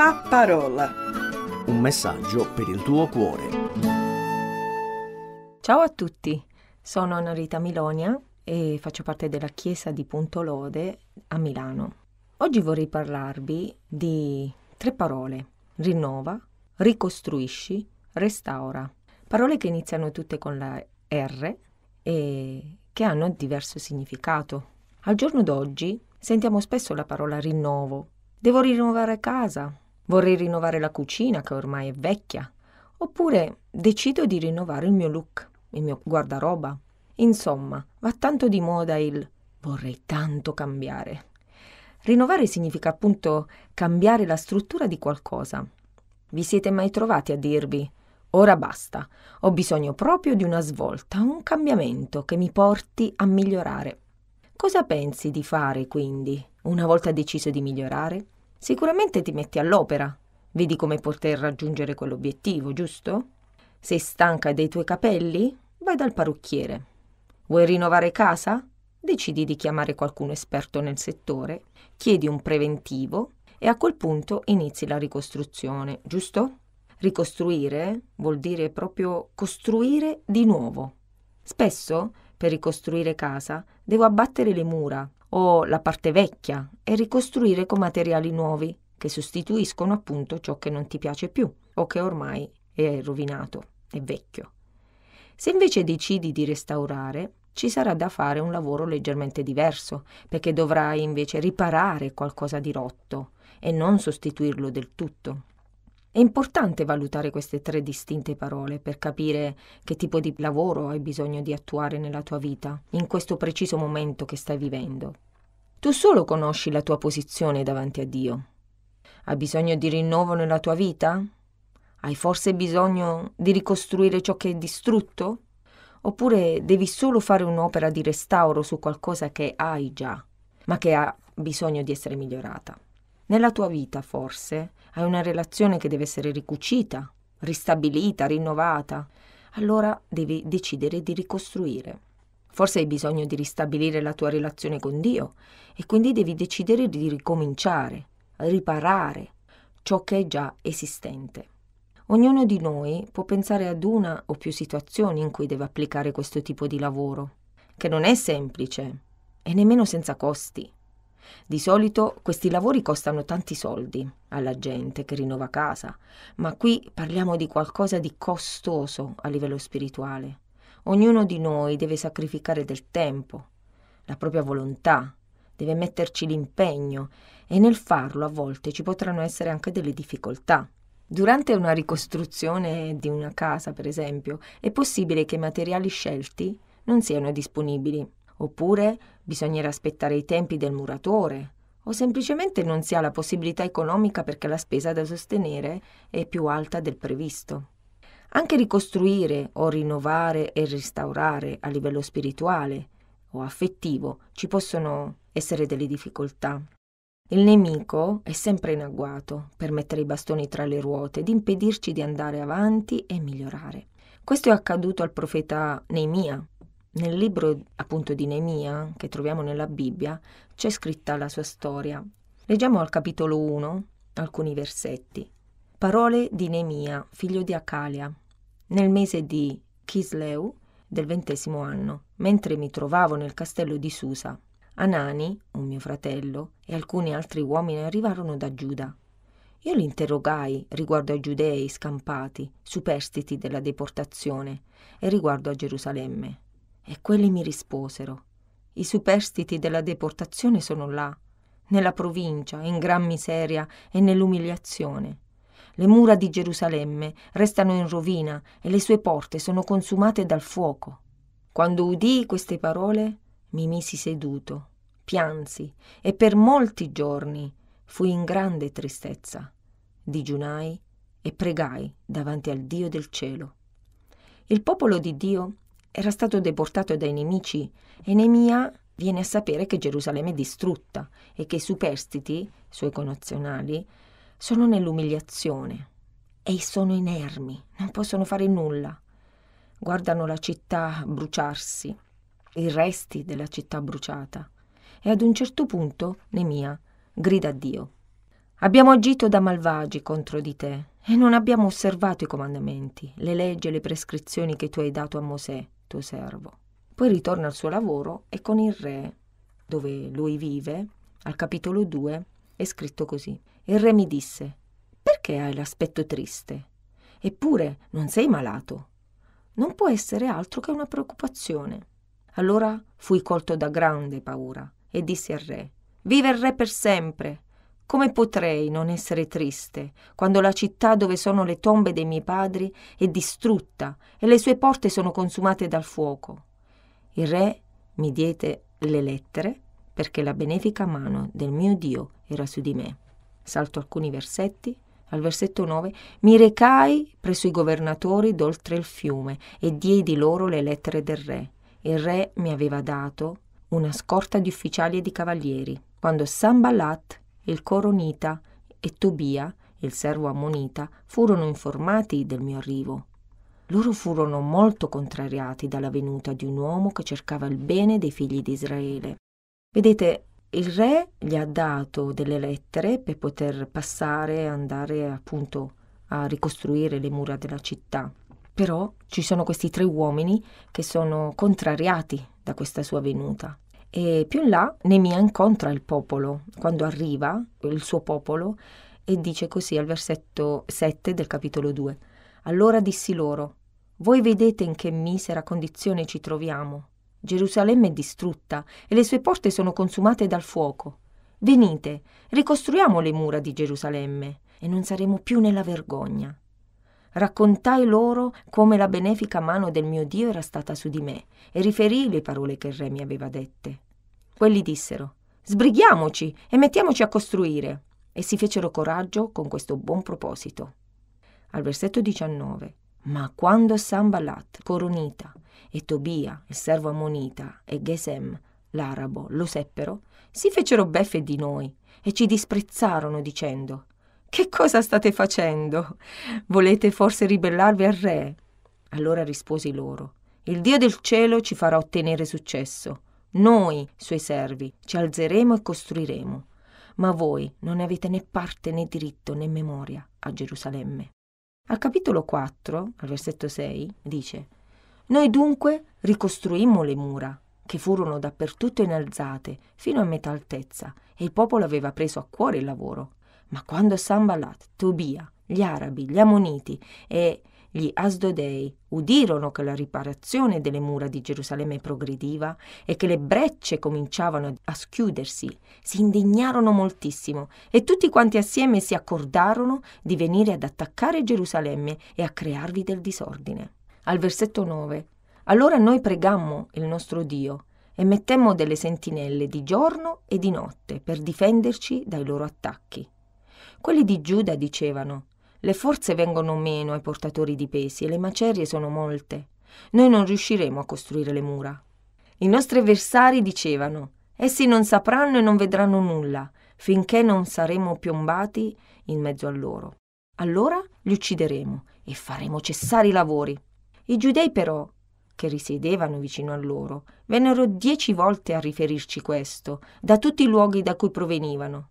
La parola. Un messaggio per il tuo cuore. Ciao a tutti, sono Anarita Milonia e faccio parte della chiesa di Punto Lode a Milano. Oggi vorrei parlarvi di tre parole: rinnova, ricostruisci, restaura. Parole che iniziano tutte con la R e che hanno diverso significato. Al giorno d'oggi sentiamo spesso la parola rinnovo. Devo rinnovare casa, vorrei rinnovare la cucina che ormai è vecchia, oppure decido di rinnovare il mio look, il mio guardaroba. Insomma, va tanto di moda il vorrei tanto cambiare. Rinnovare significa appunto cambiare la struttura di qualcosa. Vi siete mai trovati a dirvi ora basta, ho bisogno proprio di una svolta, un cambiamento che mi porti a migliorare. Cosa pensi di fare quindi, una volta deciso di migliorare? Sicuramente ti metti all'opera, vedi come poter raggiungere quell'obiettivo, giusto? Sei stanca dei tuoi capelli? Vai dal parrucchiere. Vuoi rinnovare casa? Decidi di chiamare qualcuno esperto nel settore, chiedi un preventivo e a quel punto inizi la ricostruzione, giusto? Ricostruire vuol dire proprio costruire di nuovo. Spesso, per ricostruire casa, devo abbattere le mura o la parte vecchia e ricostruire con materiali nuovi che sostituiscono appunto ciò che non ti piace più o che ormai è rovinato, è vecchio. Se invece decidi di restaurare, ci sarà da fare un lavoro leggermente diverso, perché dovrai invece riparare qualcosa di rotto e non sostituirlo del tutto. È importante valutare queste tre distinte parole per capire che tipo di lavoro hai bisogno di attuare nella tua vita, in questo preciso momento che stai vivendo. Tu solo conosci la tua posizione davanti a Dio. Hai bisogno di rinnovo nella tua vita? Hai forse bisogno di ricostruire ciò che è distrutto? Oppure devi solo fare un'opera di restauro su qualcosa che hai già, ma che ha bisogno di essere migliorata? Nella tua vita, forse, hai una relazione che deve essere ricucita, ristabilita, rinnovata. Allora devi decidere di ricostruire. Forse hai bisogno di ristabilire la tua relazione con Dio e quindi devi decidere di ricominciare, riparare ciò che è già esistente. Ognuno di noi può pensare ad una o più situazioni in cui deve applicare questo tipo di lavoro, che non è semplice e nemmeno senza costi. Di solito questi lavori costano tanti soldi alla gente che rinnova casa, ma qui parliamo di qualcosa di costoso a livello spirituale. Ognuno di noi deve sacrificare del tempo, la propria volontà, deve metterci l'impegno e nel farlo a volte ci potranno essere anche delle difficoltà. Durante una ricostruzione di una casa, per esempio, è possibile che i materiali scelti non siano disponibili Oppure bisognerà aspettare i tempi del muratore, o semplicemente non si ha la possibilità economica perché la spesa da sostenere è più alta del previsto. Anche ricostruire o rinnovare e restaurare a livello spirituale o affettivo ci possono essere delle difficoltà. Il nemico è sempre in agguato per mettere i bastoni tra le ruote ed impedirci di andare avanti e migliorare. Questo è accaduto al profeta Neemia, nel libro appunto di Neemia, che troviamo nella Bibbia, c'è scritta la sua storia. Leggiamo al capitolo 1 alcuni versetti. Parole di Neemia, figlio di Acalia. Nel mese di Chisleu del ventesimo anno, mentre mi trovavo nel castello di Susa, Anani, un mio fratello, e alcuni altri uomini arrivarono da Giuda. Io li interrogai riguardo ai giudei scampati, superstiti della deportazione, e riguardo a Gerusalemme. E quelli mi risposero. I superstiti della deportazione sono là, nella provincia, in gran miseria e nell'umiliazione. Le mura di Gerusalemme restano in rovina e le sue porte sono consumate dal fuoco. Quando udii queste parole, mi misi seduto, piansi e per molti giorni fui in grande tristezza. Digiunai e pregai davanti al Dio del cielo. Il popolo di Dio era stato deportato dai nemici e Nemia viene a sapere che Gerusalemme è distrutta e che i superstiti, suoi connazionali, sono nell'umiliazione e sono inermi, non possono fare nulla. Guardano la città bruciarsi, i resti della città bruciata, e ad un certo punto Nemia grida a Dio. Abbiamo agito da malvagi contro di te e non abbiamo osservato i comandamenti, le leggi e le prescrizioni che tu hai dato a Mosè, tuo servo. Poi ritorna al suo lavoro e con il re, dove lui vive, al capitolo 2, è scritto così. Il re mi disse, perché hai l'aspetto triste? Eppure non sei malato. Non può essere altro che una preoccupazione. Allora fui colto da grande paura e dissi al re, vive il re per sempre. Come potrei non essere triste quando la città dove sono le tombe dei miei padri è distrutta e le sue porte sono consumate dal fuoco? Il re mi diede le lettere perché la benefica mano del mio Dio era su di me. Salto alcuni versetti. Al versetto 9 mi recai presso i governatori d'oltre il fiume e diedi loro le lettere del re. Il re mi aveva dato una scorta di ufficiali e di cavalieri. Quando Sambalat, il coronita, e Tobia, il servo ammonita, furono informati del mio arrivo, loro furono molto contrariati dalla venuta di un uomo che cercava il bene dei figli di Israele. Vedete, il re gli ha dato delle lettere per poter passare e andare appunto a ricostruire le mura della città. Però ci sono questi tre uomini che sono contrariati da questa sua venuta. E più in là Nemia incontra il popolo quando arriva, il suo popolo, e dice così al versetto 7 del capitolo 2. Allora dissi loro, voi vedete in che misera condizione ci troviamo. Gerusalemme è distrutta e le sue porte sono consumate dal fuoco. Venite, ricostruiamo le mura di Gerusalemme e non saremo più nella vergogna. Raccontai loro come la benefica mano del mio Dio era stata su di me e riferii le parole che il re mi aveva dette. Quelli dissero, sbrighiamoci e mettiamoci a costruire. E si fecero coraggio con questo buon proposito. Al versetto 19. Ma quando Sambalat, Coronita, e Tobia, il servo ammonita, e Gesem, l'arabo, lo seppero, si fecero beffe di noi e ci disprezzarono dicendo Che cosa state facendo? Volete forse ribellarvi al re? Allora risposi loro Il Dio del cielo ci farà ottenere successo. Noi, suoi servi, ci alzeremo e costruiremo. Ma voi non ne avete né parte né diritto né memoria a Gerusalemme. Al capitolo 4, al versetto 6, dice Noi dunque ricostruimmo le mura, che furono dappertutto innalzate, fino a metà altezza, e il popolo aveva preso a cuore il lavoro. Ma quando Sambalat, Tobia, gli arabi, gli ammoniti e gli Asdodei udirono che la riparazione delle mura di Gerusalemme progrediva e che le brecce cominciavano a schiudersi, si indignarono moltissimo e tutti quanti assieme si accordarono di venire ad attaccare Gerusalemme e a crearvi del disordine. Al versetto 9. Allora noi pregammo il nostro Dio e mettemmo delle sentinelle di giorno e di notte per difenderci dai loro attacchi. Quelli di Giuda dicevano le forze vengono meno ai portatori di pesi e le macerie sono molte. Noi non riusciremo a costruire le mura. I nostri avversari dicevano, essi non sapranno e non vedranno nulla, finché non saremo piombati in mezzo a loro. Allora li uccideremo e faremo cessare i lavori. I giudei però, che risiedevano vicino a loro, vennero dieci volte a riferirci questo, da tutti i luoghi da cui provenivano.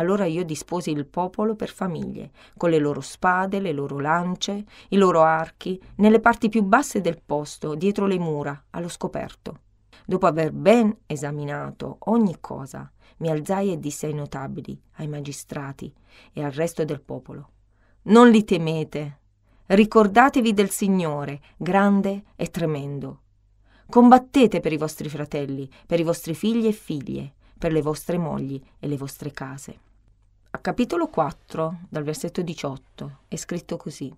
Allora io disposi il popolo per famiglie, con le loro spade, le loro lance, i loro archi, nelle parti più basse del posto, dietro le mura, allo scoperto. Dopo aver ben esaminato ogni cosa, mi alzai e dissi ai notabili, ai magistrati e al resto del popolo. Non li temete, ricordatevi del Signore, grande e tremendo. Combattete per i vostri fratelli, per i vostri figli e figlie, per le vostre mogli e le vostre case. A capitolo 4, dal versetto 18, è scritto così.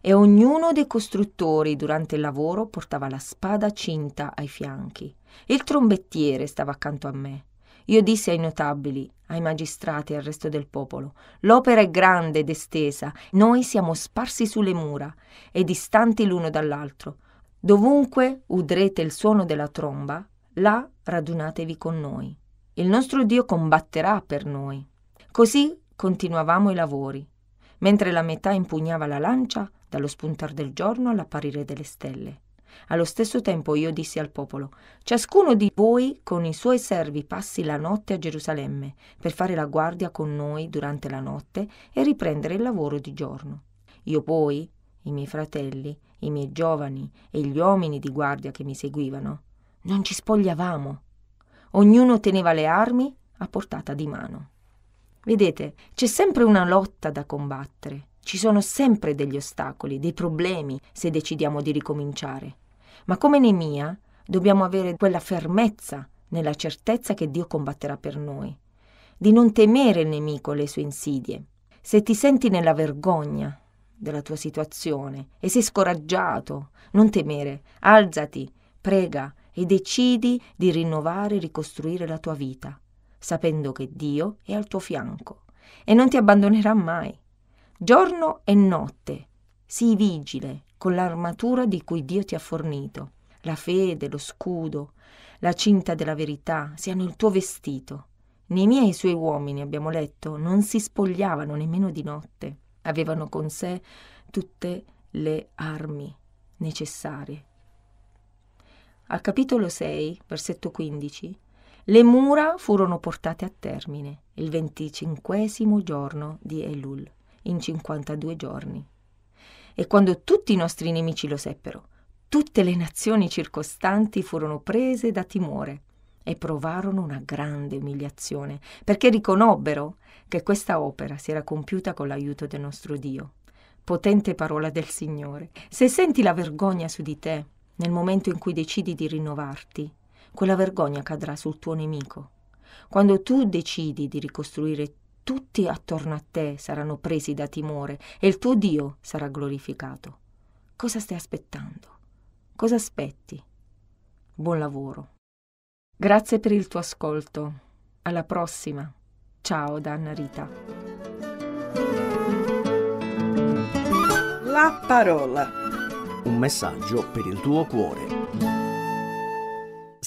E ognuno dei costruttori durante il lavoro portava la spada cinta ai fianchi. Il trombettiere stava accanto a me. Io dissi ai notabili, ai magistrati e al resto del popolo, l'opera è grande ed estesa, noi siamo sparsi sulle mura e distanti l'uno dall'altro. Dovunque udrete il suono della tromba, là radunatevi con noi. Il nostro Dio combatterà per noi. Così continuavamo i lavori, mentre la metà impugnava la lancia dallo spuntar del giorno all'apparire delle stelle. Allo stesso tempo io dissi al popolo, ciascuno di voi con i suoi servi passi la notte a Gerusalemme per fare la guardia con noi durante la notte e riprendere il lavoro di giorno. Io poi, i miei fratelli, i miei giovani e gli uomini di guardia che mi seguivano, non ci spogliavamo. Ognuno teneva le armi a portata di mano. Vedete, c'è sempre una lotta da combattere, ci sono sempre degli ostacoli, dei problemi se decidiamo di ricominciare. Ma come Nemia dobbiamo avere quella fermezza nella certezza che Dio combatterà per noi, di non temere il nemico e le sue insidie. Se ti senti nella vergogna della tua situazione e sei scoraggiato, non temere, alzati, prega e decidi di rinnovare e ricostruire la tua vita, sapendo che Dio è al tuo fianco e non ti abbandonerà mai. Giorno e notte, sii vigile con l'armatura di cui Dio ti ha fornito. La fede, lo scudo, la cinta della verità siano il tuo vestito. Nemia e i suoi uomini, abbiamo letto, non si spogliavano nemmeno di notte. Avevano con sé tutte le armi necessarie. Al capitolo 6, versetto 15, le mura furono portate a termine il venticinquesimo giorno di Elul, in 52 giorni. E quando tutti i nostri nemici lo seppero, tutte le nazioni circostanti furono prese da timore e provarono una grande umiliazione, perché riconobbero che questa opera si era compiuta con l'aiuto del nostro Dio. Potente parola del Signore. Se senti la vergogna su di te, nel momento in cui decidi di rinnovarti, quella vergogna cadrà sul tuo nemico. Quando tu decidi di ricostruire tutti attorno a te saranno presi da timore e il tuo Dio sarà glorificato. Cosa stai aspettando? Cosa aspetti? Buon lavoro. Grazie per il tuo ascolto. Alla prossima. Ciao da Anna Rita. La parola. Un messaggio per il tuo cuore.